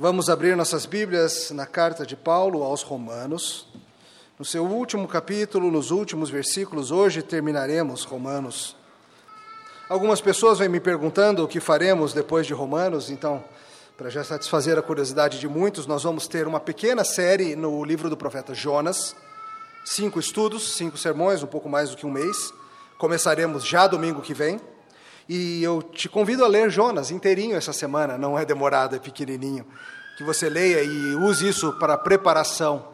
Vamos abrir nossas Bíblias na carta de Paulo aos Romanos. No seu último capítulo, nos últimos versículos, hoje terminaremos Romanos. Algumas pessoas vêm me perguntando o que faremos depois de Romanos, então, para já satisfazer a curiosidade de muitos, nós vamos ter uma pequena série no livro do profeta Jonas, cinco estudos, cinco sermões, um pouco mais do que um mês. Começaremos já domingo que vem. E eu te convido a ler Jonas inteirinho essa semana, não é demorado, é pequenininho. Que você leia e use isso para preparação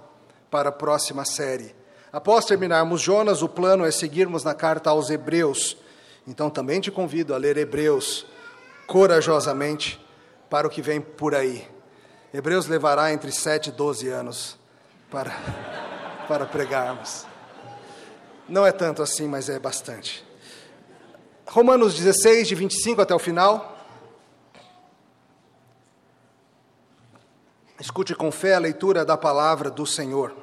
para a próxima série. Após terminarmos Jonas, o plano é seguirmos na carta aos Hebreus. Então também te convido a ler Hebreus corajosamente para o que vem por aí. Hebreus levará entre 7 e 12 anos para, para pregarmos. Não é tanto assim, mas é bastante. Romanos 16, de 25 até o final. Escute com fé a leitura da palavra do Senhor.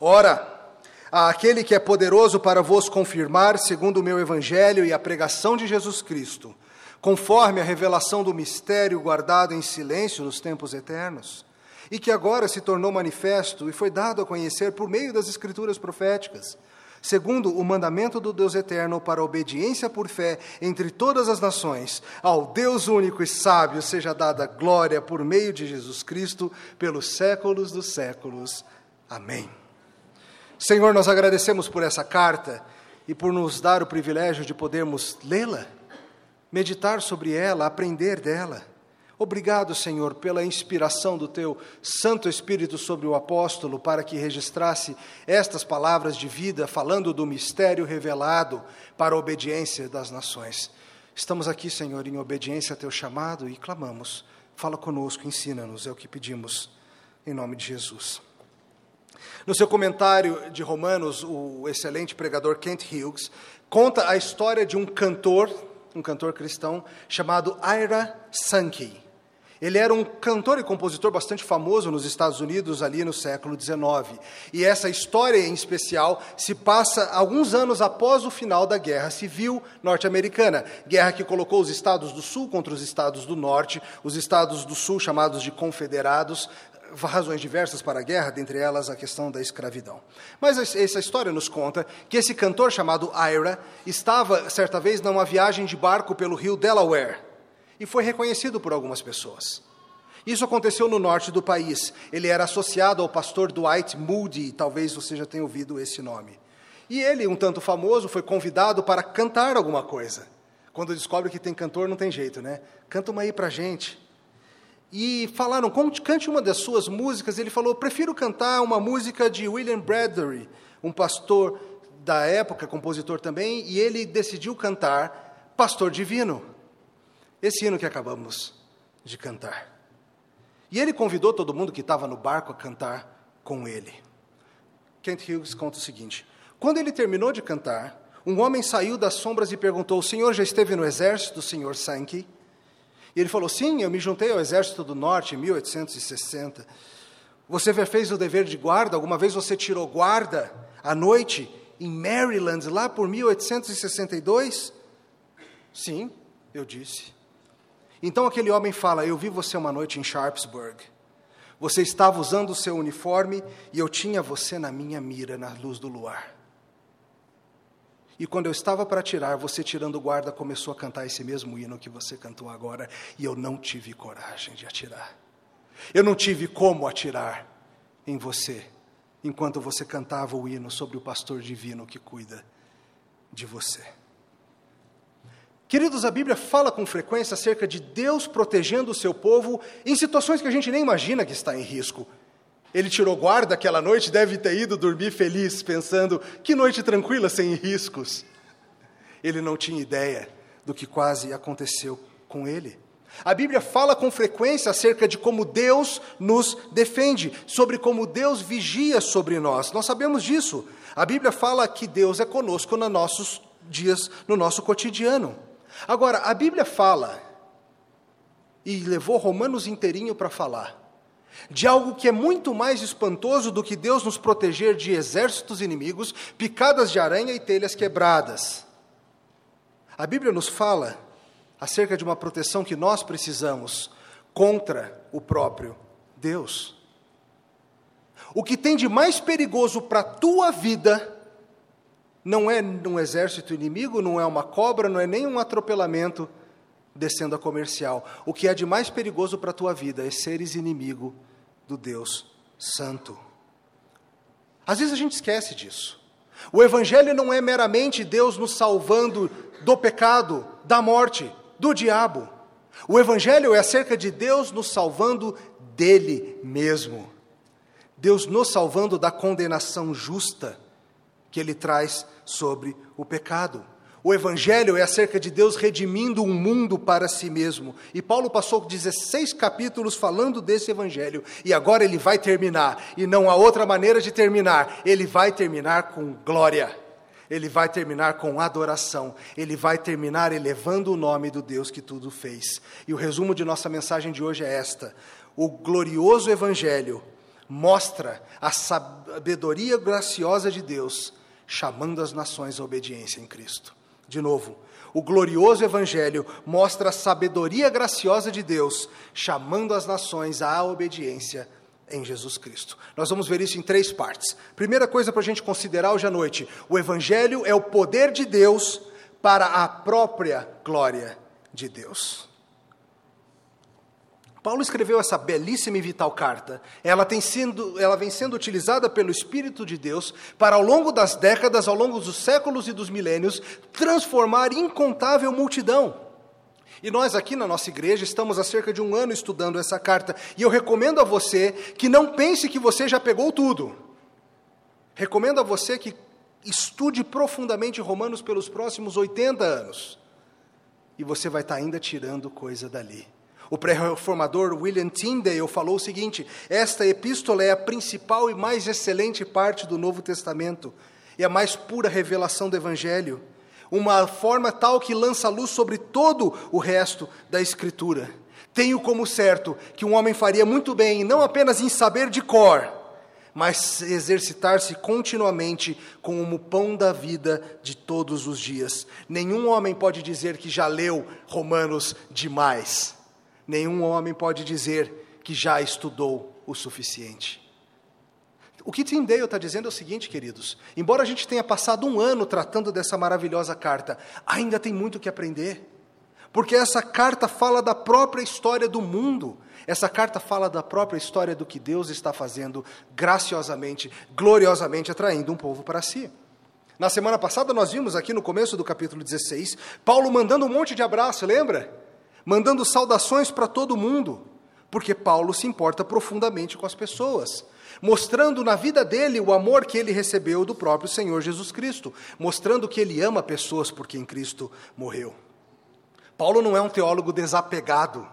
Ora, aquele que é poderoso para vos confirmar, segundo o meu evangelho e a pregação de Jesus Cristo, conforme a revelação do mistério guardado em silêncio nos tempos eternos, e que agora se tornou manifesto e foi dado a conhecer por meio das escrituras proféticas segundo o mandamento do Deus eterno, para obediência por fé entre todas as nações, ao Deus único e sábio seja dada glória por meio de Jesus Cristo, pelos séculos dos séculos. Amém. Senhor, nós agradecemos por essa carta e por nos dar o privilégio de podermos lê-la, meditar sobre ela, aprender dela. Obrigado, Senhor, pela inspiração do teu Santo Espírito sobre o apóstolo para que registrasse estas palavras de vida, falando do mistério revelado para a obediência das nações. Estamos aqui, Senhor, em obediência a teu chamado e clamamos. Fala conosco, ensina-nos, é o que pedimos, em nome de Jesus. No seu comentário de Romanos, o excelente pregador Kent Hughes conta a história de um cantor, um cantor cristão, chamado Ira Sankey. Ele era um cantor e compositor bastante famoso nos Estados Unidos ali no século XIX. E essa história em especial se passa alguns anos após o final da Guerra Civil Norte-Americana, guerra que colocou os Estados do Sul contra os Estados do Norte, os Estados do Sul chamados de confederados, razões diversas para a guerra, dentre elas a questão da escravidão. Mas essa história nos conta que esse cantor chamado Ira estava certa vez numa viagem de barco pelo rio Delaware e foi reconhecido por algumas pessoas. Isso aconteceu no norte do país. Ele era associado ao pastor Dwight Moody, talvez você já tenha ouvido esse nome. E ele, um tanto famoso, foi convidado para cantar alguma coisa. Quando descobre que tem cantor, não tem jeito, né? Canta uma aí pra gente. E falaram, cante uma das suas músicas. Ele falou, prefiro cantar uma música de William Bradbury, um pastor da época, compositor também, e ele decidiu cantar Pastor Divino. Esse hino que acabamos de cantar. E ele convidou todo mundo que estava no barco a cantar com ele. Kent Hughes conta o seguinte: quando ele terminou de cantar, um homem saiu das sombras e perguntou: O senhor já esteve no exército senhor Sankey? E ele falou: Sim, eu me juntei ao exército do norte em 1860. Você fez o dever de guarda? Alguma vez você tirou guarda à noite em Maryland, lá por 1862? Sim, eu disse. Então aquele homem fala: Eu vi você uma noite em Sharpsburg. Você estava usando o seu uniforme e eu tinha você na minha mira, na luz do luar. E quando eu estava para atirar, você tirando o guarda começou a cantar esse mesmo hino que você cantou agora, e eu não tive coragem de atirar. Eu não tive como atirar em você, enquanto você cantava o hino sobre o pastor divino que cuida de você. Queridos, a Bíblia fala com frequência acerca de Deus protegendo o seu povo em situações que a gente nem imagina que está em risco. Ele tirou guarda aquela noite, deve ter ido dormir feliz, pensando: que noite tranquila, sem riscos. Ele não tinha ideia do que quase aconteceu com ele. A Bíblia fala com frequência acerca de como Deus nos defende, sobre como Deus vigia sobre nós. Nós sabemos disso. A Bíblia fala que Deus é conosco nos nossos dias, no nosso cotidiano. Agora, a Bíblia fala, e levou Romanos inteirinho para falar, de algo que é muito mais espantoso do que Deus nos proteger de exércitos inimigos, picadas de aranha e telhas quebradas. A Bíblia nos fala acerca de uma proteção que nós precisamos contra o próprio Deus. O que tem de mais perigoso para a tua vida não é um exército inimigo, não é uma cobra, não é nem um atropelamento descendo a comercial. O que é de mais perigoso para a tua vida é seres inimigo do Deus Santo. Às vezes a gente esquece disso. O Evangelho não é meramente Deus nos salvando do pecado, da morte, do diabo. O Evangelho é acerca de Deus nos salvando dele mesmo. Deus nos salvando da condenação justa que ele traz sobre o pecado. O Evangelho é acerca de Deus redimindo um mundo para si mesmo. E Paulo passou 16 capítulos falando desse Evangelho. E agora ele vai terminar. E não há outra maneira de terminar. Ele vai terminar com glória. Ele vai terminar com adoração. Ele vai terminar elevando o nome do Deus que tudo fez. E o resumo de nossa mensagem de hoje é esta: o glorioso Evangelho mostra a sabedoria graciosa de Deus, chamando as nações à obediência em Cristo. De novo, o glorioso Evangelho mostra a sabedoria graciosa de Deus, chamando as nações à obediência em Jesus Cristo. Nós vamos ver isso em três partes. Primeira coisa para a gente considerar hoje à noite: o Evangelho é o poder de Deus para a própria glória de Deus. Paulo escreveu essa belíssima e vital carta. Ela, tem sido, ela vem sendo utilizada pelo Espírito de Deus para, ao longo das décadas, ao longo dos séculos e dos milênios, transformar incontável multidão. E nós aqui na nossa igreja estamos há cerca de um ano estudando essa carta, e eu recomendo a você que não pense que você já pegou tudo. Recomendo a você que estude profundamente Romanos pelos próximos 80 anos, e você vai estar ainda tirando coisa dali. O pré-reformador William Tyndale falou o seguinte: Esta epístola é a principal e mais excelente parte do Novo Testamento, é a mais pura revelação do Evangelho, uma forma tal que lança luz sobre todo o resto da Escritura. Tenho como certo que um homem faria muito bem, não apenas em saber de cor, mas exercitar-se continuamente como o pão da vida de todos os dias. Nenhum homem pode dizer que já leu Romanos demais nenhum homem pode dizer que já estudou o suficiente. O que Tyndale está dizendo é o seguinte, queridos: embora a gente tenha passado um ano tratando dessa maravilhosa carta, ainda tem muito que aprender. Porque essa carta fala da própria história do mundo, essa carta fala da própria história do que Deus está fazendo graciosamente, gloriosamente, atraindo um povo para si. Na semana passada, nós vimos aqui no começo do capítulo 16, Paulo mandando um monte de abraço, lembra? Mandando saudações para todo mundo, porque Paulo se importa profundamente com as pessoas, mostrando na vida dele o amor que ele recebeu do próprio Senhor Jesus Cristo, mostrando que ele ama pessoas por quem Cristo morreu. Paulo não é um teólogo desapegado,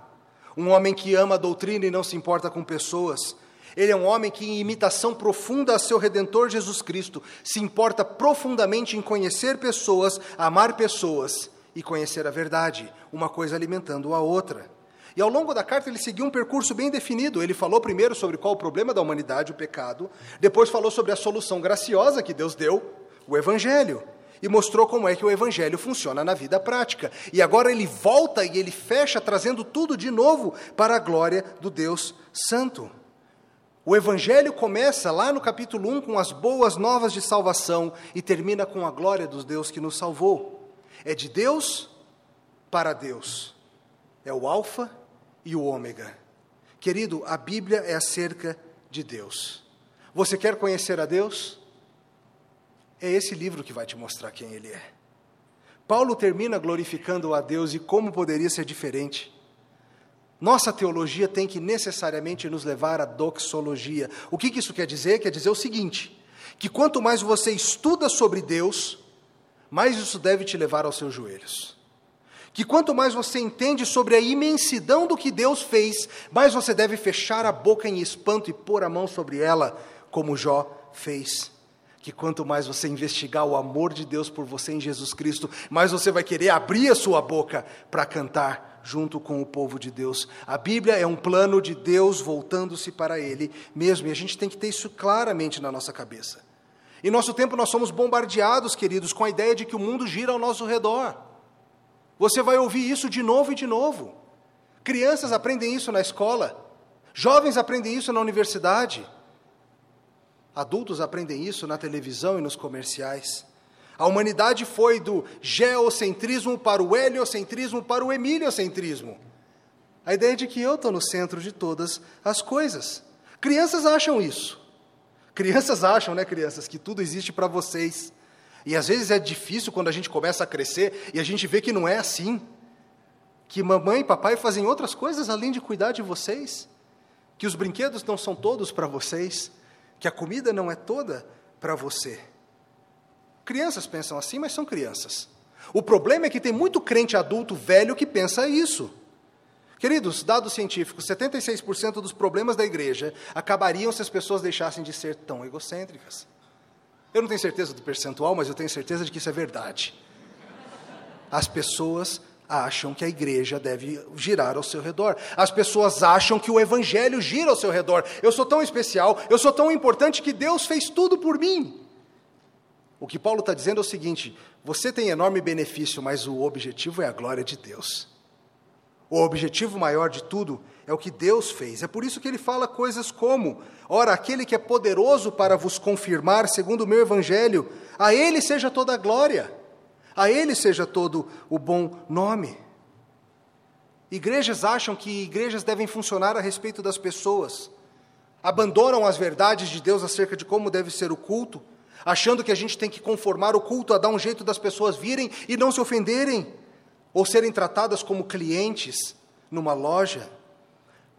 um homem que ama a doutrina e não se importa com pessoas. Ele é um homem que, em imitação profunda a seu redentor Jesus Cristo, se importa profundamente em conhecer pessoas, amar pessoas e conhecer a verdade, uma coisa alimentando a outra. E ao longo da carta ele seguiu um percurso bem definido. Ele falou primeiro sobre qual o problema da humanidade, o pecado, depois falou sobre a solução graciosa que Deus deu, o Evangelho, e mostrou como é que o Evangelho funciona na vida prática. E agora ele volta e ele fecha, trazendo tudo de novo para a glória do Deus Santo. O Evangelho começa lá no capítulo 1 com as boas novas de salvação e termina com a glória dos Deus que nos salvou. É de Deus para Deus. É o Alfa e o Ômega. Querido, a Bíblia é acerca de Deus. Você quer conhecer a Deus? É esse livro que vai te mostrar quem Ele é. Paulo termina glorificando a Deus e como poderia ser diferente. Nossa teologia tem que necessariamente nos levar à doxologia. O que isso quer dizer? Quer dizer o seguinte: que quanto mais você estuda sobre Deus, mais isso deve te levar aos seus joelhos. Que quanto mais você entende sobre a imensidão do que Deus fez, mais você deve fechar a boca em espanto e pôr a mão sobre ela, como Jó fez. Que quanto mais você investigar o amor de Deus por você em Jesus Cristo, mais você vai querer abrir a sua boca para cantar junto com o povo de Deus. A Bíblia é um plano de Deus voltando-se para Ele mesmo, e a gente tem que ter isso claramente na nossa cabeça. Em nosso tempo, nós somos bombardeados, queridos, com a ideia de que o mundo gira ao nosso redor. Você vai ouvir isso de novo e de novo. Crianças aprendem isso na escola. Jovens aprendem isso na universidade. Adultos aprendem isso na televisão e nos comerciais. A humanidade foi do geocentrismo para o heliocentrismo para o emiliocentrismo. A ideia de que eu estou no centro de todas as coisas. Crianças acham isso. Crianças acham, né, crianças, que tudo existe para vocês. E às vezes é difícil quando a gente começa a crescer e a gente vê que não é assim. Que mamãe e papai fazem outras coisas além de cuidar de vocês. Que os brinquedos não são todos para vocês. Que a comida não é toda para você. Crianças pensam assim, mas são crianças. O problema é que tem muito crente adulto velho que pensa isso. Queridos, dados científicos, 76% dos problemas da igreja acabariam se as pessoas deixassem de ser tão egocêntricas. Eu não tenho certeza do percentual, mas eu tenho certeza de que isso é verdade. As pessoas acham que a igreja deve girar ao seu redor. As pessoas acham que o evangelho gira ao seu redor. Eu sou tão especial, eu sou tão importante que Deus fez tudo por mim. O que Paulo está dizendo é o seguinte: você tem enorme benefício, mas o objetivo é a glória de Deus. O objetivo maior de tudo é o que Deus fez. É por isso que ele fala coisas como: Ora, aquele que é poderoso para vos confirmar, segundo o meu evangelho, a ele seja toda a glória, a ele seja todo o bom nome. Igrejas acham que igrejas devem funcionar a respeito das pessoas, abandonam as verdades de Deus acerca de como deve ser o culto achando que a gente tem que conformar o culto a dar um jeito das pessoas virem e não se ofenderem, ou serem tratadas como clientes numa loja.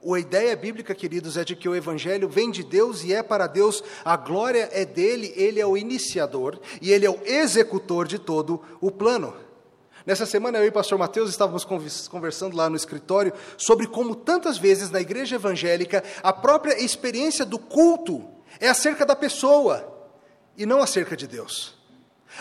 A ideia bíblica, queridos, é de que o Evangelho vem de Deus e é para Deus, a glória é dele, ele é o iniciador e ele é o executor de todo o plano. Nessa semana, eu e o pastor Mateus estávamos conversando lá no escritório sobre como tantas vezes na igreja evangélica a própria experiência do culto é acerca da pessoa e não acerca de Deus.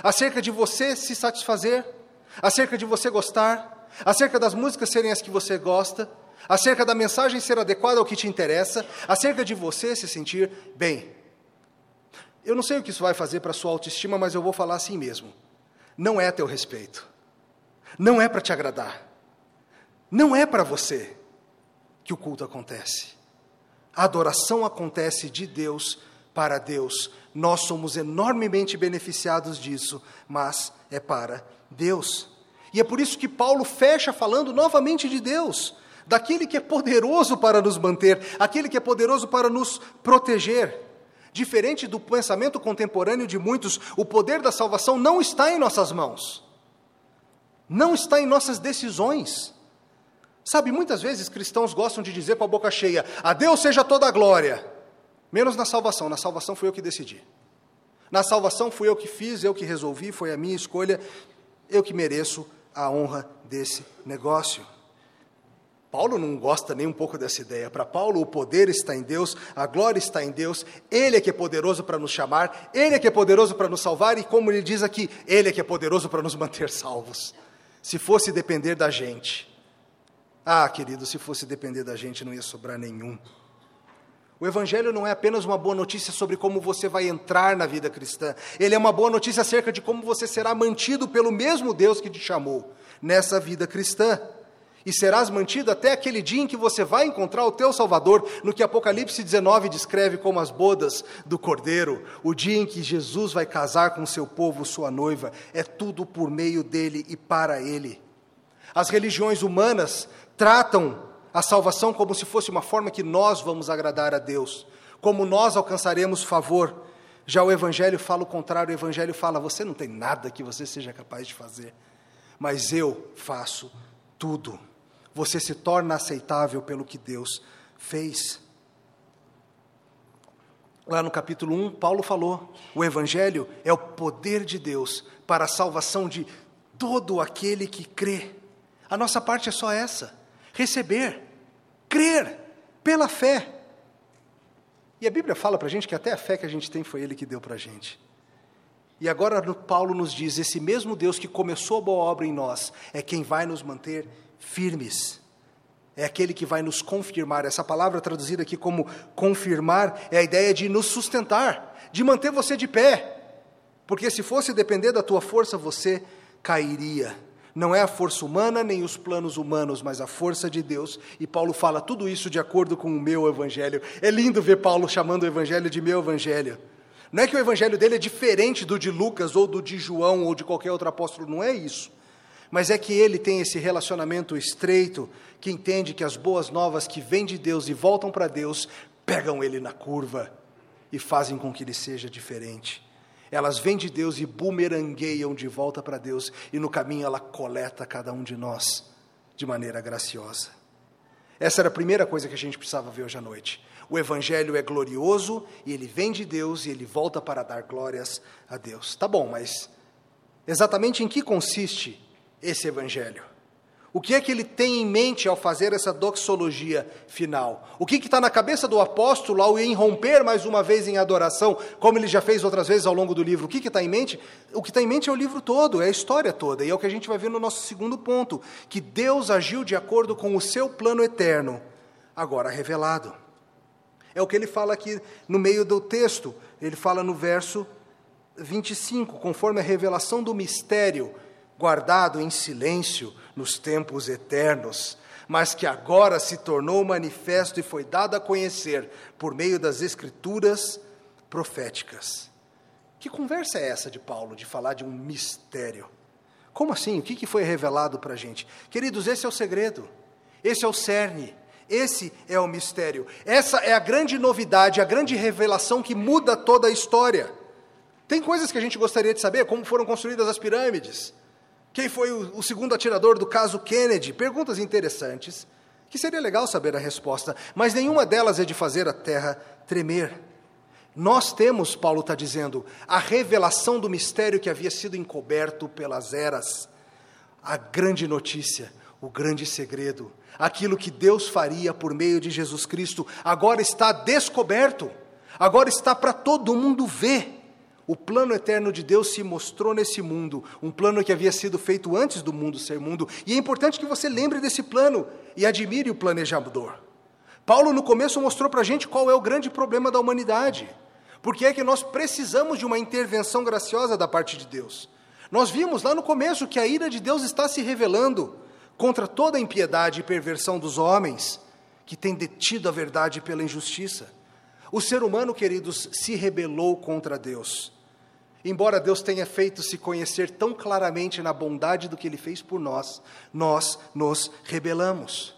Acerca de você se satisfazer, acerca de você gostar, acerca das músicas serem as que você gosta, acerca da mensagem ser adequada ao que te interessa, acerca de você se sentir bem. Eu não sei o que isso vai fazer para a sua autoestima, mas eu vou falar assim mesmo. Não é a teu respeito. Não é para te agradar. Não é para você que o culto acontece. A adoração acontece de Deus para Deus. Nós somos enormemente beneficiados disso, mas é para Deus. E é por isso que Paulo fecha falando novamente de Deus, daquele que é poderoso para nos manter, aquele que é poderoso para nos proteger. Diferente do pensamento contemporâneo de muitos, o poder da salvação não está em nossas mãos, não está em nossas decisões. Sabe, muitas vezes cristãos gostam de dizer com a boca cheia: A Deus seja toda a glória. Menos na salvação. Na salvação fui eu que decidi. Na salvação fui eu que fiz, eu que resolvi, foi a minha escolha, eu que mereço a honra desse negócio. Paulo não gosta nem um pouco dessa ideia. Para Paulo, o poder está em Deus, a glória está em Deus, Ele é que é poderoso para nos chamar, Ele é que é poderoso para nos salvar, e como ele diz aqui, Ele é que é poderoso para nos manter salvos. Se fosse depender da gente, ah, querido, se fosse depender da gente, não ia sobrar nenhum. O Evangelho não é apenas uma boa notícia sobre como você vai entrar na vida cristã, ele é uma boa notícia acerca de como você será mantido pelo mesmo Deus que te chamou nessa vida cristã. E serás mantido até aquele dia em que você vai encontrar o teu Salvador, no que Apocalipse 19 descreve como as bodas do Cordeiro, o dia em que Jesus vai casar com seu povo, sua noiva. É tudo por meio dele e para ele. As religiões humanas tratam a salvação como se fosse uma forma que nós vamos agradar a Deus, como nós alcançaremos favor. Já o Evangelho fala o contrário, o Evangelho fala: você não tem nada que você seja capaz de fazer, mas eu faço tudo. Você se torna aceitável pelo que Deus fez. Lá no capítulo 1, Paulo falou: o Evangelho é o poder de Deus para a salvação de todo aquele que crê. A nossa parte é só essa: receber crer pela fé. E a Bíblia fala para a gente que até a fé que a gente tem foi Ele que deu para a gente. E agora Paulo nos diz: esse mesmo Deus que começou a boa obra em nós é quem vai nos manter firmes. É aquele que vai nos confirmar. Essa palavra traduzida aqui como confirmar é a ideia de nos sustentar, de manter você de pé. Porque se fosse depender da tua força, você cairia. Não é a força humana nem os planos humanos, mas a força de Deus. E Paulo fala tudo isso de acordo com o meu evangelho. É lindo ver Paulo chamando o evangelho de meu evangelho. Não é que o evangelho dele é diferente do de Lucas ou do de João ou de qualquer outro apóstolo, não é isso. Mas é que ele tem esse relacionamento estreito, que entende que as boas novas que vêm de Deus e voltam para Deus, pegam ele na curva e fazem com que ele seja diferente. Elas vêm de Deus e bumerangueiam de volta para Deus, e no caminho ela coleta cada um de nós de maneira graciosa. Essa era a primeira coisa que a gente precisava ver hoje à noite. O Evangelho é glorioso e ele vem de Deus e ele volta para dar glórias a Deus. Tá bom, mas exatamente em que consiste esse Evangelho? O que é que ele tem em mente ao fazer essa doxologia final? O que está na cabeça do apóstolo ao irromper mais uma vez em adoração, como ele já fez outras vezes ao longo do livro? O que está em mente? O que está em mente é o livro todo, é a história toda, e é o que a gente vai ver no nosso segundo ponto: que Deus agiu de acordo com o seu plano eterno, agora revelado. É o que ele fala aqui no meio do texto, ele fala no verso 25, conforme a revelação do mistério guardado em silêncio nos tempos eternos, mas que agora se tornou manifesto e foi dado a conhecer por meio das escrituras proféticas. Que conversa é essa de Paulo, de falar de um mistério? Como assim? O que foi revelado para a gente? Queridos, esse é o segredo, esse é o cerne, esse é o mistério. Essa é a grande novidade, a grande revelação que muda toda a história. Tem coisas que a gente gostaria de saber, como foram construídas as pirâmides, quem foi o, o segundo atirador do caso Kennedy? Perguntas interessantes, que seria legal saber a resposta, mas nenhuma delas é de fazer a terra tremer. Nós temos, Paulo está dizendo, a revelação do mistério que havia sido encoberto pelas eras, a grande notícia, o grande segredo, aquilo que Deus faria por meio de Jesus Cristo, agora está descoberto, agora está para todo mundo ver. O plano eterno de Deus se mostrou nesse mundo, um plano que havia sido feito antes do mundo ser mundo, e é importante que você lembre desse plano e admire o planejador. Paulo, no começo, mostrou para a gente qual é o grande problema da humanidade, porque é que nós precisamos de uma intervenção graciosa da parte de Deus. Nós vimos lá no começo que a ira de Deus está se revelando contra toda a impiedade e perversão dos homens, que têm detido a verdade pela injustiça. O ser humano, queridos, se rebelou contra Deus. Embora Deus tenha feito se conhecer tão claramente na bondade do que Ele fez por nós, nós nos rebelamos.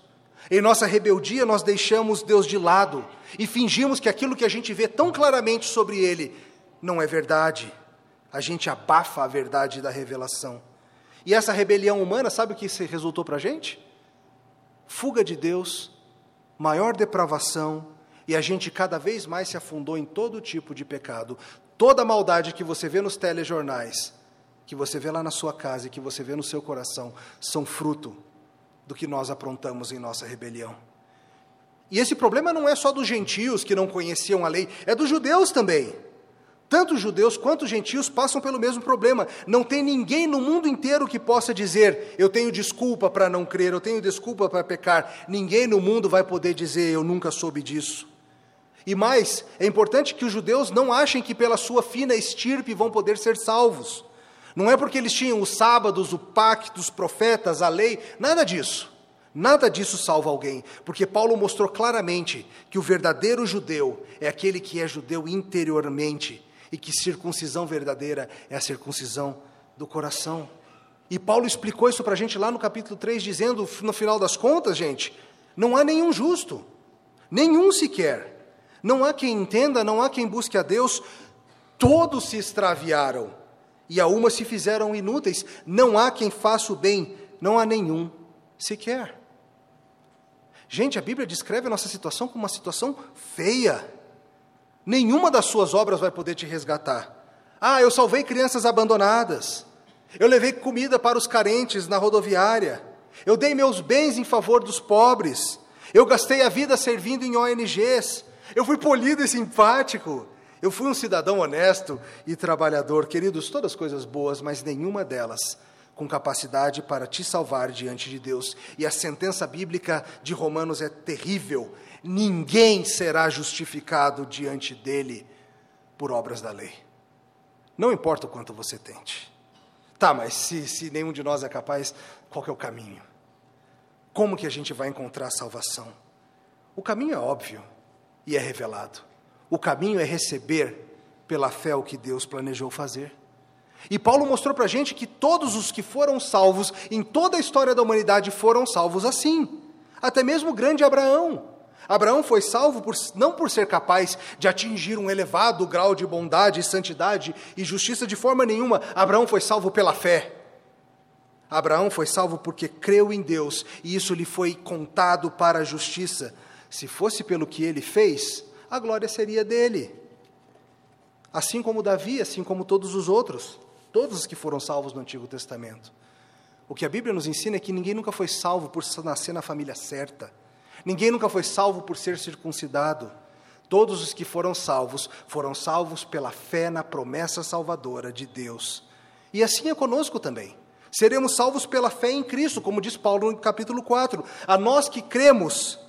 Em nossa rebeldia, nós deixamos Deus de lado e fingimos que aquilo que a gente vê tão claramente sobre Ele não é verdade. A gente abafa a verdade da revelação. E essa rebelião humana, sabe o que isso resultou para a gente? Fuga de Deus, maior depravação, e a gente cada vez mais se afundou em todo tipo de pecado. Toda maldade que você vê nos telejornais, que você vê lá na sua casa e que você vê no seu coração, são fruto do que nós aprontamos em nossa rebelião. E esse problema não é só dos gentios que não conheciam a lei, é dos judeus também. Tanto judeus quanto gentios passam pelo mesmo problema. Não tem ninguém no mundo inteiro que possa dizer: eu tenho desculpa para não crer, eu tenho desculpa para pecar. Ninguém no mundo vai poder dizer: eu nunca soube disso. E mais, é importante que os judeus não achem que pela sua fina estirpe vão poder ser salvos. Não é porque eles tinham os sábados, o pacto, os profetas, a lei, nada disso. Nada disso salva alguém, porque Paulo mostrou claramente que o verdadeiro judeu é aquele que é judeu interiormente e que circuncisão verdadeira é a circuncisão do coração. E Paulo explicou isso para a gente lá no capítulo 3, dizendo, no final das contas, gente, não há nenhum justo, nenhum sequer. Não há quem entenda, não há quem busque a Deus, todos se extraviaram e a uma se fizeram inúteis. Não há quem faça o bem, não há nenhum sequer. Gente, a Bíblia descreve a nossa situação como uma situação feia. Nenhuma das suas obras vai poder te resgatar. Ah, eu salvei crianças abandonadas. Eu levei comida para os carentes na rodoviária. Eu dei meus bens em favor dos pobres. Eu gastei a vida servindo em ONGs. Eu fui polido e simpático. Eu fui um cidadão honesto e trabalhador. Queridos, todas coisas boas, mas nenhuma delas com capacidade para te salvar diante de Deus. E a sentença bíblica de Romanos é terrível. Ninguém será justificado diante dele por obras da lei. Não importa o quanto você tente. Tá, mas se, se nenhum de nós é capaz, qual é o caminho? Como que a gente vai encontrar a salvação? O caminho é óbvio e é revelado. O caminho é receber pela fé o que Deus planejou fazer. E Paulo mostrou para a gente que todos os que foram salvos em toda a história da humanidade foram salvos assim. Até mesmo o grande Abraão. Abraão foi salvo por, não por ser capaz de atingir um elevado grau de bondade, santidade e justiça de forma nenhuma. Abraão foi salvo pela fé. Abraão foi salvo porque creu em Deus e isso lhe foi contado para a justiça. Se fosse pelo que ele fez, a glória seria dele. Assim como Davi, assim como todos os outros, todos os que foram salvos no Antigo Testamento. O que a Bíblia nos ensina é que ninguém nunca foi salvo por nascer na família certa. Ninguém nunca foi salvo por ser circuncidado. Todos os que foram salvos foram salvos pela fé na promessa salvadora de Deus. E assim é conosco também. Seremos salvos pela fé em Cristo, como diz Paulo no capítulo 4. A nós que cremos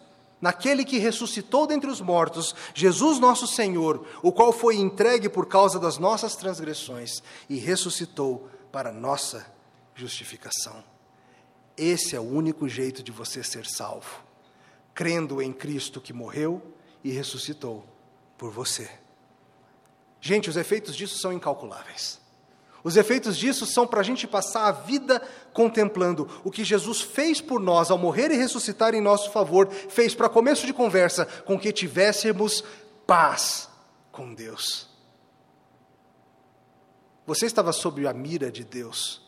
naquele que ressuscitou dentre os mortos, Jesus nosso Senhor, o qual foi entregue por causa das nossas transgressões e ressuscitou para nossa justificação. Esse é o único jeito de você ser salvo crendo em Cristo que morreu e ressuscitou por você. Gente, os efeitos disso são incalculáveis. Os efeitos disso são para a gente passar a vida contemplando o que Jesus fez por nós ao morrer e ressuscitar em nosso favor, fez para começo de conversa com que tivéssemos paz com Deus. Você estava sob a mira de Deus.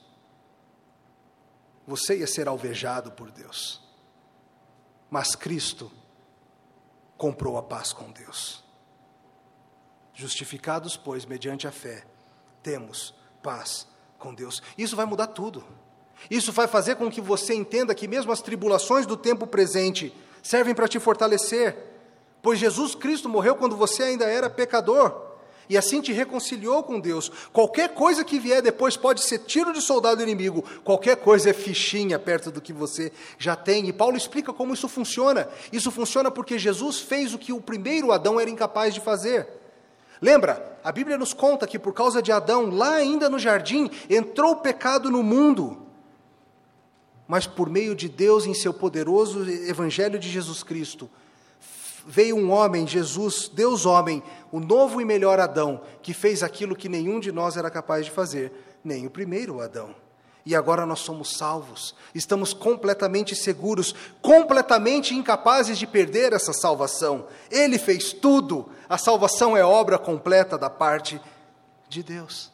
Você ia ser alvejado por Deus. Mas Cristo comprou a paz com Deus. Justificados, pois, mediante a fé, temos paz com Deus. Isso vai mudar tudo. Isso vai fazer com que você entenda que mesmo as tribulações do tempo presente servem para te fortalecer, pois Jesus Cristo morreu quando você ainda era pecador e assim te reconciliou com Deus. Qualquer coisa que vier depois pode ser tiro de soldado inimigo, qualquer coisa é fichinha perto do que você já tem. E Paulo explica como isso funciona. Isso funciona porque Jesus fez o que o primeiro Adão era incapaz de fazer. Lembra, a Bíblia nos conta que por causa de Adão, lá ainda no jardim, entrou o pecado no mundo. Mas por meio de Deus, em seu poderoso Evangelho de Jesus Cristo, veio um homem, Jesus, Deus homem, o novo e melhor Adão, que fez aquilo que nenhum de nós era capaz de fazer, nem o primeiro Adão. E agora nós somos salvos, estamos completamente seguros, completamente incapazes de perder essa salvação. Ele fez tudo, a salvação é obra completa da parte de Deus.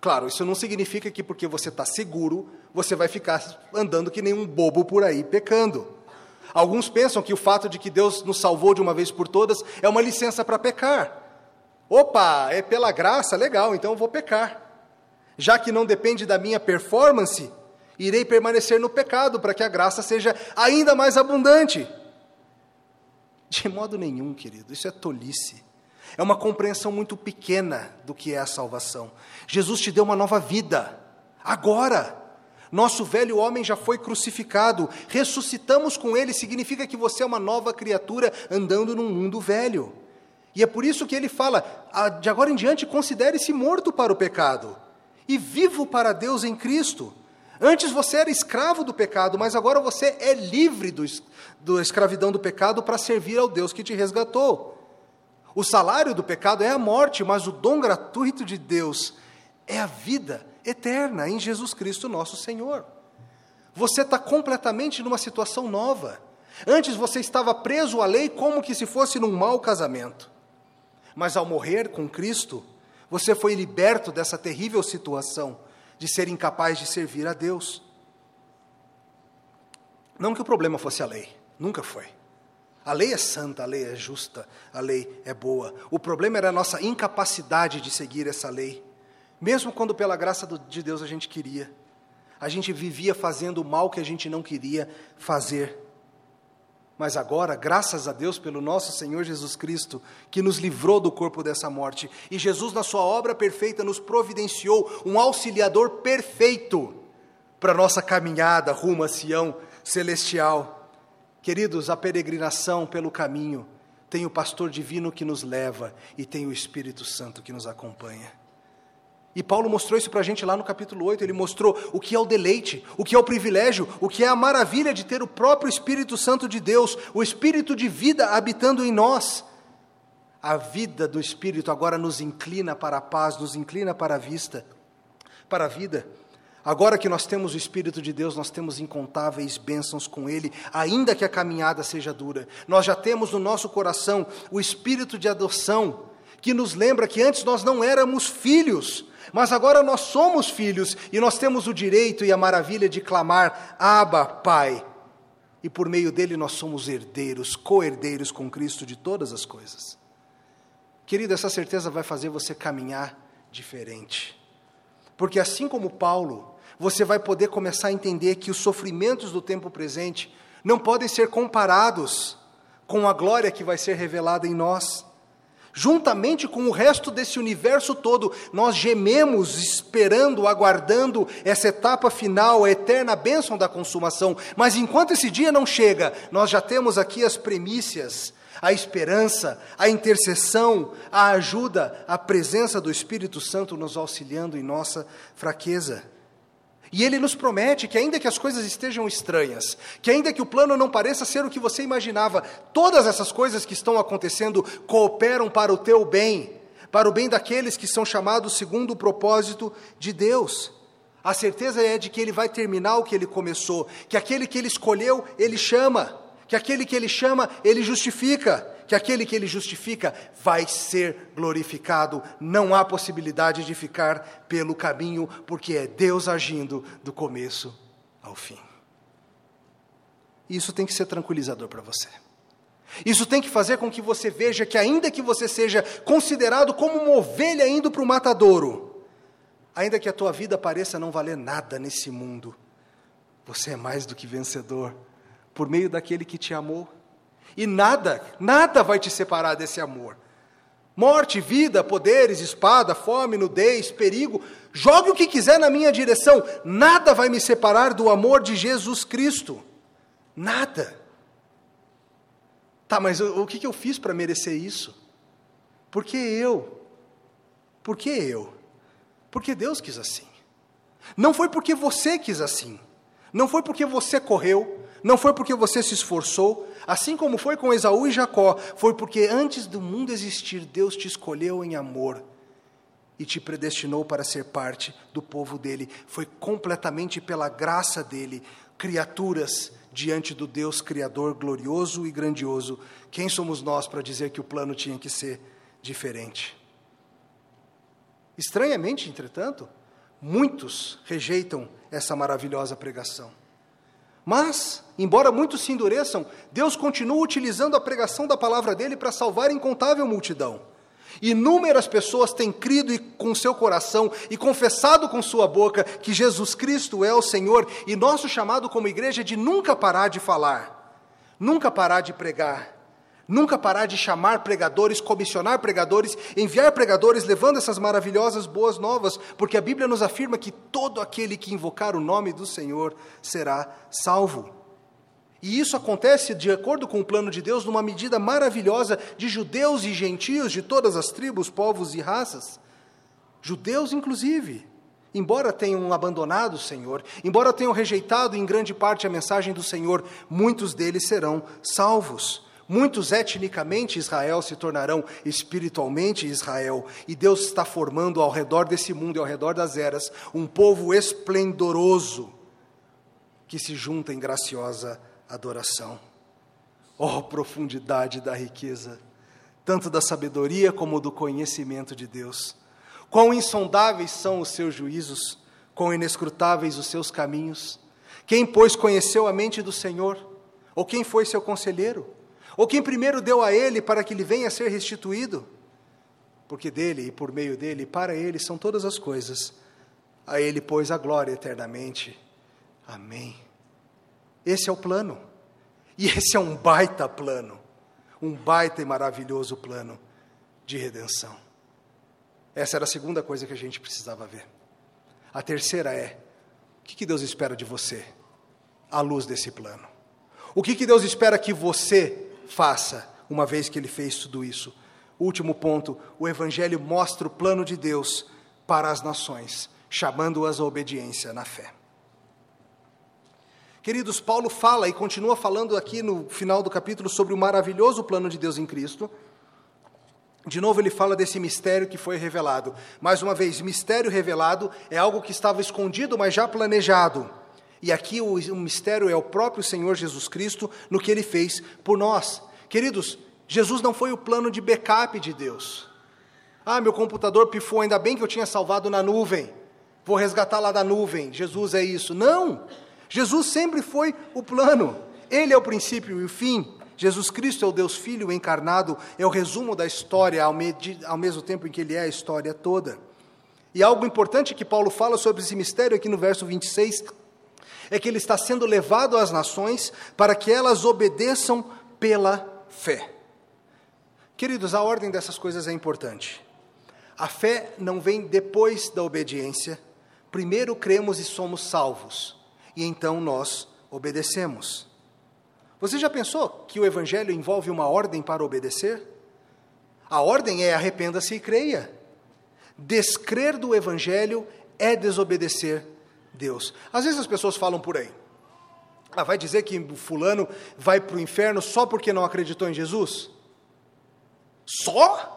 Claro, isso não significa que porque você está seguro, você vai ficar andando que nem um bobo por aí pecando. Alguns pensam que o fato de que Deus nos salvou de uma vez por todas é uma licença para pecar. Opa, é pela graça, legal, então eu vou pecar. Já que não depende da minha performance, irei permanecer no pecado para que a graça seja ainda mais abundante. De modo nenhum, querido, isso é tolice. É uma compreensão muito pequena do que é a salvação. Jesus te deu uma nova vida, agora. Nosso velho homem já foi crucificado, ressuscitamos com ele, significa que você é uma nova criatura andando num mundo velho. E é por isso que ele fala: ah, de agora em diante, considere-se morto para o pecado e vivo para Deus em Cristo. Antes você era escravo do pecado, mas agora você é livre do, da escravidão do pecado para servir ao Deus que te resgatou. O salário do pecado é a morte, mas o dom gratuito de Deus é a vida eterna em Jesus Cristo, nosso Senhor. Você está completamente numa situação nova. Antes você estava preso à lei como que se fosse num mau casamento. Mas ao morrer com Cristo, você foi liberto dessa terrível situação de ser incapaz de servir a Deus. Não que o problema fosse a lei, nunca foi. A lei é santa, a lei é justa, a lei é boa. O problema era a nossa incapacidade de seguir essa lei. Mesmo quando, pela graça de Deus, a gente queria, a gente vivia fazendo o mal que a gente não queria fazer. Mas agora, graças a Deus pelo nosso Senhor Jesus Cristo, que nos livrou do corpo dessa morte, e Jesus, na sua obra perfeita, nos providenciou um auxiliador perfeito para nossa caminhada rumo a Sião celestial. Queridos, a peregrinação pelo caminho tem o pastor divino que nos leva e tem o Espírito Santo que nos acompanha. E Paulo mostrou isso para a gente lá no capítulo 8. Ele mostrou o que é o deleite, o que é o privilégio, o que é a maravilha de ter o próprio Espírito Santo de Deus, o Espírito de vida habitando em nós. A vida do Espírito agora nos inclina para a paz, nos inclina para a vista, para a vida. Agora que nós temos o Espírito de Deus, nós temos incontáveis bênçãos com Ele, ainda que a caminhada seja dura. Nós já temos no nosso coração o Espírito de adoção, que nos lembra que antes nós não éramos filhos, mas agora nós somos filhos e nós temos o direito e a maravilha de clamar: Abba, Pai. E por meio dele nós somos herdeiros, co-herdeiros com Cristo de todas as coisas. Querido, essa certeza vai fazer você caminhar diferente. Porque assim como Paulo, você vai poder começar a entender que os sofrimentos do tempo presente não podem ser comparados com a glória que vai ser revelada em nós. Juntamente com o resto desse universo todo, nós gememos esperando, aguardando essa etapa final, a eterna bênção da consumação. Mas enquanto esse dia não chega, nós já temos aqui as premissas, a esperança, a intercessão, a ajuda, a presença do Espírito Santo nos auxiliando em nossa fraqueza. E ele nos promete que, ainda que as coisas estejam estranhas, que ainda que o plano não pareça ser o que você imaginava, todas essas coisas que estão acontecendo cooperam para o teu bem, para o bem daqueles que são chamados segundo o propósito de Deus. A certeza é de que ele vai terminar o que ele começou, que aquele que ele escolheu, ele chama, que aquele que ele chama, ele justifica que aquele que ele justifica vai ser glorificado. Não há possibilidade de ficar pelo caminho, porque é Deus agindo do começo ao fim. Isso tem que ser tranquilizador para você. Isso tem que fazer com que você veja que, ainda que você seja considerado como uma ovelha indo para o matadouro, ainda que a tua vida pareça não valer nada nesse mundo, você é mais do que vencedor por meio daquele que te amou e nada, nada vai te separar desse amor. Morte, vida, poderes, espada, fome, nudez, perigo, jogue o que quiser na minha direção, nada vai me separar do amor de Jesus Cristo. Nada. Tá, mas o, o que, que eu fiz para merecer isso? Por que eu? Por que eu? Porque Deus quis assim. Não foi porque você quis assim. Não foi porque você correu. Não foi porque você se esforçou. Assim como foi com Esaú e Jacó, foi porque antes do mundo existir, Deus te escolheu em amor e te predestinou para ser parte do povo dele. Foi completamente pela graça dele, criaturas diante do Deus Criador glorioso e grandioso. Quem somos nós para dizer que o plano tinha que ser diferente? Estranhamente, entretanto, muitos rejeitam essa maravilhosa pregação. Mas, embora muitos se endureçam, Deus continua utilizando a pregação da palavra dele para salvar incontável multidão. Inúmeras pessoas têm crido com seu coração e confessado com sua boca que Jesus Cristo é o Senhor, e nosso chamado como igreja é de nunca parar de falar, nunca parar de pregar, Nunca parar de chamar pregadores, comissionar pregadores, enviar pregadores levando essas maravilhosas boas novas, porque a Bíblia nos afirma que todo aquele que invocar o nome do Senhor será salvo. E isso acontece de acordo com o plano de Deus, numa medida maravilhosa de judeus e gentios de todas as tribos, povos e raças. Judeus, inclusive. Embora tenham abandonado o Senhor, embora tenham rejeitado em grande parte a mensagem do Senhor, muitos deles serão salvos. Muitos etnicamente Israel se tornarão espiritualmente Israel, e Deus está formando ao redor desse mundo e ao redor das eras um povo esplendoroso que se junta em graciosa adoração. Oh, profundidade da riqueza, tanto da sabedoria como do conhecimento de Deus. Quão insondáveis são os seus juízos, quão inescrutáveis os seus caminhos. Quem, pois, conheceu a mente do Senhor? Ou quem foi seu conselheiro? Ou quem primeiro deu a ele para que lhe venha a ser restituído? Porque dele e por meio dele, para ele são todas as coisas. A ele, pois, a glória eternamente. Amém. Esse é o plano. E esse é um baita plano. Um baita e maravilhoso plano de redenção. Essa era a segunda coisa que a gente precisava ver. A terceira é: o que Deus espera de você à luz desse plano? O que Deus espera que você faça, uma vez que ele fez tudo isso. Último ponto: o Evangelho mostra o plano de Deus para as nações, chamando-as à obediência na fé. Queridos, Paulo fala e continua falando aqui no final do capítulo sobre o maravilhoso plano de Deus em Cristo. De novo, ele fala desse mistério que foi revelado. Mais uma vez, mistério revelado é algo que estava escondido, mas já planejado. E aqui o, mistério é o próprio Senhor Jesus Cristo no que ele fez por nós. Queridos, Jesus não foi o plano de backup de Deus. Ah, meu computador pifou, ainda bem que eu tinha salvado na nuvem. Vou resgatar lá da nuvem. Jesus é isso. Não! Jesus sempre foi o plano. Ele é o princípio e o fim. Jesus Cristo é o Deus Filho encarnado, é o resumo da história, ao, ao mesmo tempo em que ele é a história toda. E algo importante que Paulo fala sobre esse mistério aqui no verso 26 é que ele está sendo levado às nações para que elas obedeçam pela fé. Queridos, a ordem dessas coisas é importante. A fé não vem depois da obediência. Primeiro cremos e somos salvos, e então nós obedecemos. Você já pensou que o Evangelho envolve uma ordem para obedecer? A ordem é arrependa-se e creia. Descrer do Evangelho é desobedecer Deus. Às vezes as pessoas falam por aí, ah, vai dizer que fulano vai para o inferno só porque não acreditou em Jesus? Só?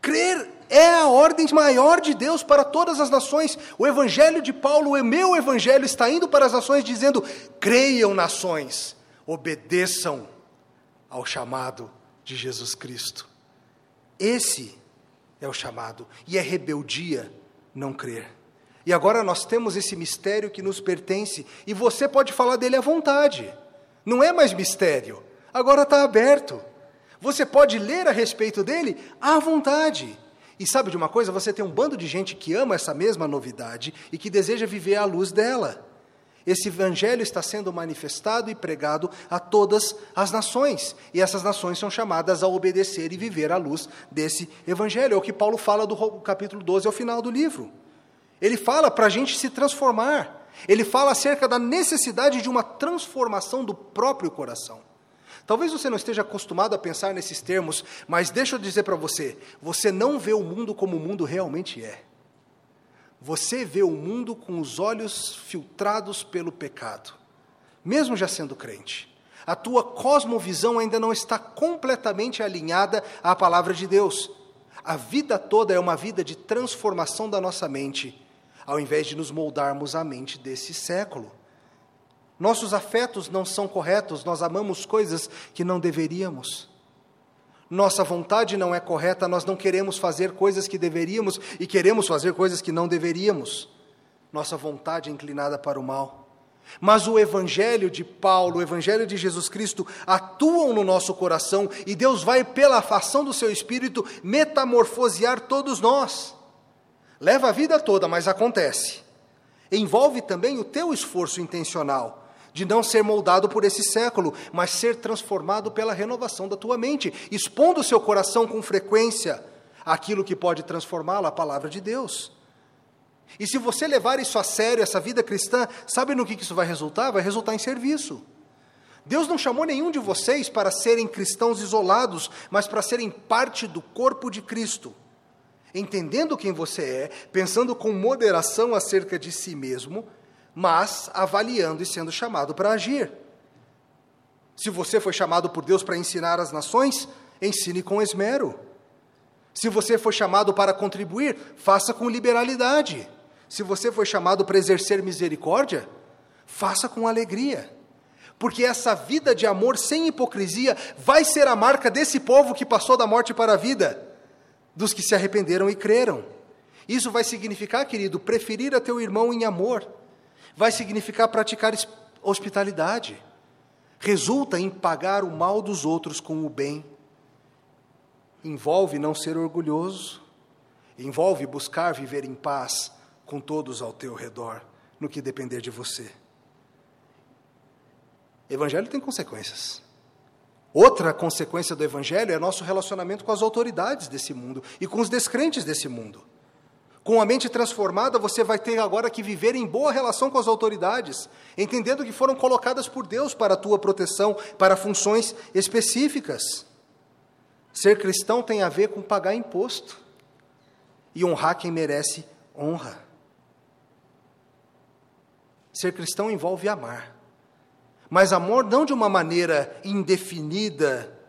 Crer é a ordem maior de Deus para todas as nações. O evangelho de Paulo, o meu evangelho, está indo para as nações dizendo: creiam nações, obedeçam ao chamado de Jesus Cristo. Esse é o chamado, e é rebeldia não crer. E agora nós temos esse mistério que nos pertence, e você pode falar dele à vontade. Não é mais mistério, agora está aberto. Você pode ler a respeito dele à vontade. E sabe de uma coisa? Você tem um bando de gente que ama essa mesma novidade e que deseja viver à luz dela. Esse evangelho está sendo manifestado e pregado a todas as nações, e essas nações são chamadas a obedecer e viver à luz desse evangelho. É o que Paulo fala do capítulo 12 ao final do livro. Ele fala para a gente se transformar. Ele fala acerca da necessidade de uma transformação do próprio coração. Talvez você não esteja acostumado a pensar nesses termos, mas deixa eu dizer para você: você não vê o mundo como o mundo realmente é. Você vê o mundo com os olhos filtrados pelo pecado, mesmo já sendo crente. A tua cosmovisão ainda não está completamente alinhada à palavra de Deus. A vida toda é uma vida de transformação da nossa mente, ao invés de nos moldarmos à mente desse século. Nossos afetos não são corretos, nós amamos coisas que não deveríamos. Nossa vontade não é correta, nós não queremos fazer coisas que deveríamos e queremos fazer coisas que não deveríamos. Nossa vontade é inclinada para o mal. Mas o Evangelho de Paulo, o Evangelho de Jesus Cristo atuam no nosso coração e Deus vai, pela ação do seu Espírito, metamorfosear todos nós. Leva a vida toda, mas acontece. Envolve também o teu esforço intencional de não ser moldado por esse século, mas ser transformado pela renovação da tua mente, expondo o seu coração com frequência aquilo que pode transformá-lo, a palavra de Deus. E se você levar isso a sério, essa vida cristã, sabe no que isso vai resultar? Vai resultar em serviço. Deus não chamou nenhum de vocês para serem cristãos isolados, mas para serem parte do corpo de Cristo. Entendendo quem você é, pensando com moderação acerca de si mesmo, mas avaliando e sendo chamado para agir. Se você foi chamado por Deus para ensinar as nações, ensine com esmero. Se você foi chamado para contribuir, faça com liberalidade. Se você foi chamado para exercer misericórdia, faça com alegria. Porque essa vida de amor sem hipocrisia vai ser a marca desse povo que passou da morte para a vida, dos que se arrependeram e creram. Isso vai significar, querido, preferir a teu irmão em amor vai significar praticar hospitalidade. Resulta em pagar o mal dos outros com o bem. Envolve não ser orgulhoso. Envolve buscar viver em paz com todos ao teu redor, no que depender de você. Evangelho tem consequências. Outra consequência do Evangelho é nosso relacionamento com as autoridades desse mundo e com os descrentes desse mundo. Com a mente transformada, você vai ter agora que viver em boa relação com as autoridades, entendendo que foram colocadas por Deus para a tua proteção, para funções específicas. Ser cristão tem a ver com pagar imposto. e honrar quem merece honra. Ser cristão envolve amar. Mas amor não de uma maneira indefinida,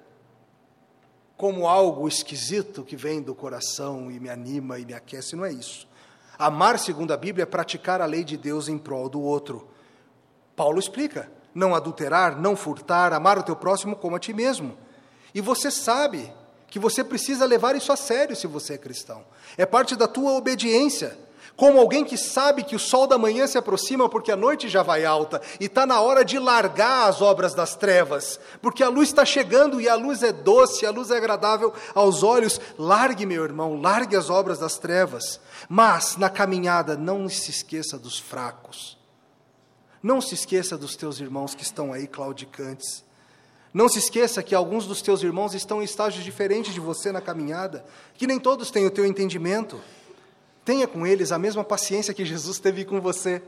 como algo esquisito que vem do coração e me anima e me aquece, não é isso. Amar, segundo a Bíblia, é praticar a lei de Deus em prol do outro. Paulo explica: não adulterar, não furtar, amar o teu próximo como a ti mesmo. E você sabe que você precisa levar isso a sério se você é cristão. É parte da tua obediência como alguém que sabe que o sol da manhã se aproxima porque a noite já vai alta e está na hora de largar as obras das trevas, porque a luz está chegando e a luz é doce, a luz é agradável aos olhos. Largue, meu irmão, largue as obras das trevas, mas na caminhada não se esqueça dos fracos. Não se esqueça dos teus irmãos que estão aí claudicantes. Não se esqueça que alguns dos teus irmãos estão em estágios diferentes de você na caminhada, que nem todos têm o teu entendimento. Tenha com eles a mesma paciência que Jesus teve com você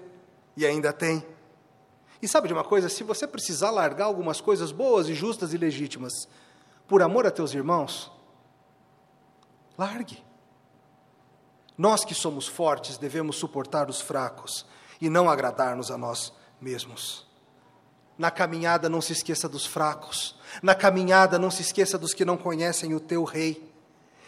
e ainda tem. E sabe de uma coisa? Se você precisar largar algumas coisas boas e justas e legítimas por amor a teus irmãos, largue. Nós que somos fortes devemos suportar os fracos e não agradar-nos a nós mesmos. Na caminhada não se esqueça dos fracos. Na caminhada não se esqueça dos que não conhecem o teu rei.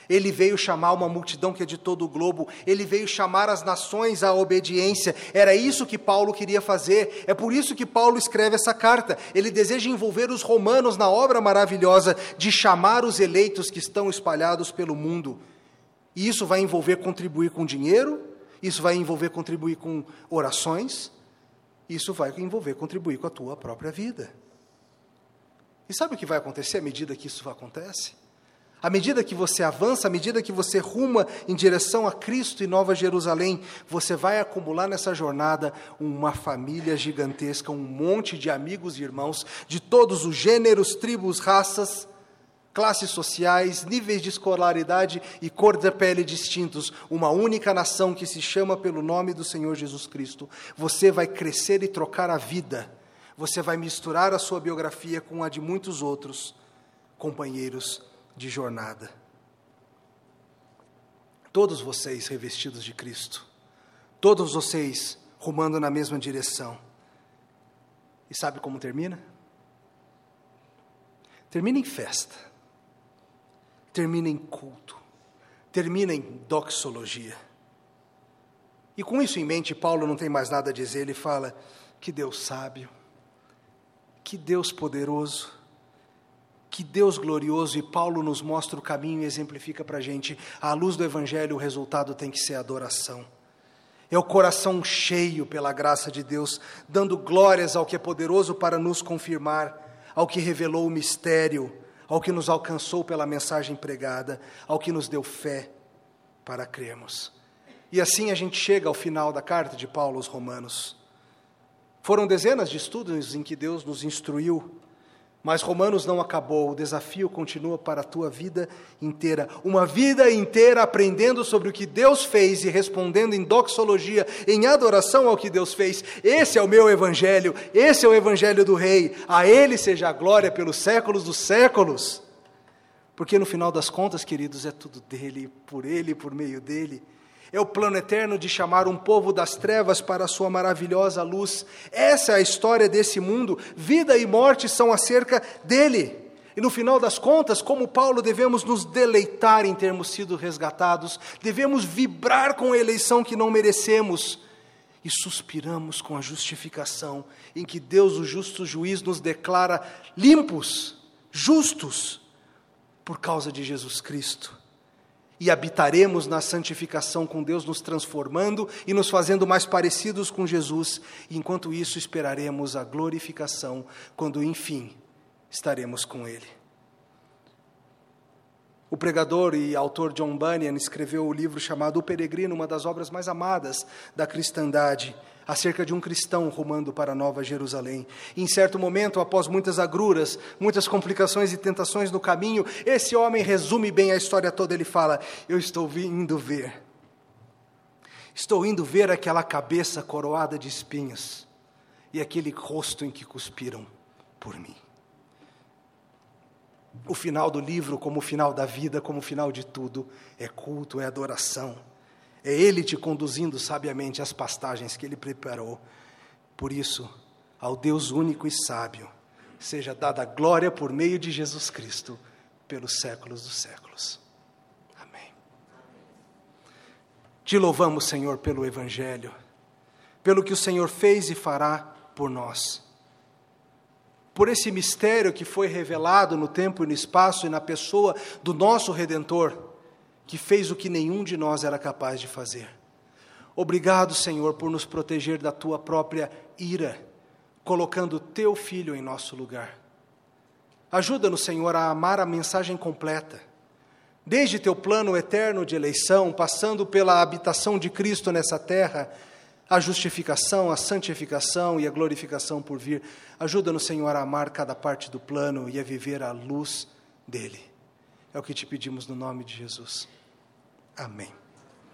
Ele veio chamar uma multidão que é de todo o globo, ele veio chamar as nações à obediência. Era isso que Paulo queria fazer. É por isso que Paulo escreve essa carta. Ele deseja envolver os romanos na obra maravilhosa de chamar os eleitos que estão espalhados pelo mundo. E isso vai envolver contribuir com dinheiro, isso vai envolver contribuir com orações, isso vai envolver contribuir com a tua própria vida. E sabe o que vai acontecer à medida que isso acontece? À medida que você avança, à medida que você ruma em direção a Cristo e Nova Jerusalém, você vai acumular nessa jornada uma família gigantesca, um monte de amigos e irmãos de todos os gêneros, tribos, raças, classes sociais, níveis de escolaridade e cor da pele distintos, uma única nação que se chama pelo nome do Senhor Jesus Cristo. Você vai crescer e trocar a vida. Você vai misturar a sua biografia com a de muitos outros companheiros de jornada. Todos vocês revestidos de Cristo, todos vocês rumando na mesma direção. E sabe como termina? Termina em festa, termina em culto, termina em doxologia. E com isso em mente, Paulo não tem mais nada a dizer, ele fala: que Deus sábio, que Deus poderoso, que Deus glorioso e Paulo nos mostra o caminho e exemplifica para a gente. À luz do Evangelho, o resultado tem que ser adoração. É o coração cheio pela graça de Deus, dando glórias ao que é poderoso para nos confirmar, ao que revelou o mistério, ao que nos alcançou pela mensagem pregada, ao que nos deu fé para crermos. E assim a gente chega ao final da carta de Paulo aos Romanos. Foram dezenas de estudos em que Deus nos instruiu mas Romanos não acabou, o desafio continua para a tua vida inteira. Uma vida inteira aprendendo sobre o que Deus fez e respondendo em doxologia, em adoração ao que Deus fez. Esse é o meu evangelho, esse é o evangelho do Rei. A Ele seja a glória pelos séculos dos séculos. Porque no final das contas, queridos, é tudo dele, por Ele, por meio dele é o plano eterno de chamar um povo das trevas para a sua maravilhosa luz. Essa é a história desse mundo. Vida e morte são acerca dele. E no final das contas, como Paulo, devemos nos deleitar em termos sido resgatados, devemos vibrar com a eleição que não merecemos e suspiramos com a justificação em que Deus, o justo juiz, nos declara limpos, justos, por causa de Jesus Cristo e habitaremos na santificação com Deus, nos transformando e nos fazendo mais parecidos com Jesus. E enquanto isso, esperaremos a glorificação, quando enfim estaremos com Ele. O pregador e autor John Bunyan escreveu o livro chamado O Peregrino, uma das obras mais amadas da cristandade acerca de um cristão rumando para Nova Jerusalém. E em certo momento, após muitas agruras, muitas complicações e tentações no caminho, esse homem resume bem a história toda. Ele fala: Eu estou indo ver. Estou indo ver aquela cabeça coroada de espinhos e aquele rosto em que cuspiram por mim. O final do livro, como o final da vida, como o final de tudo, é culto, é adoração É Ele te conduzindo sabiamente às pastagens que Ele preparou. Por isso, ao Deus único e sábio, seja dada a glória por meio de Jesus Cristo, pelos séculos dos séculos. Amém. Te louvamos, Senhor, pelo Evangelho, pelo que o Senhor fez e fará por nós. Por esse mistério que foi revelado no tempo e no espaço e na pessoa do nosso Redentor, que fez o que nenhum de nós era capaz de fazer. Obrigado, Senhor, por nos proteger da tua própria ira colocando teu filho em nosso lugar. Ajuda-nos, Senhor, a amar a mensagem completa. Desde teu plano eterno de eleição, passando pela habitação de Cristo nessa terra, a justificação, a santificação e a glorificação por vir. Ajuda-nos, Senhor, a amar cada parte do plano e a viver à luz dele. É o que te pedimos no nome de Jesus. Amém.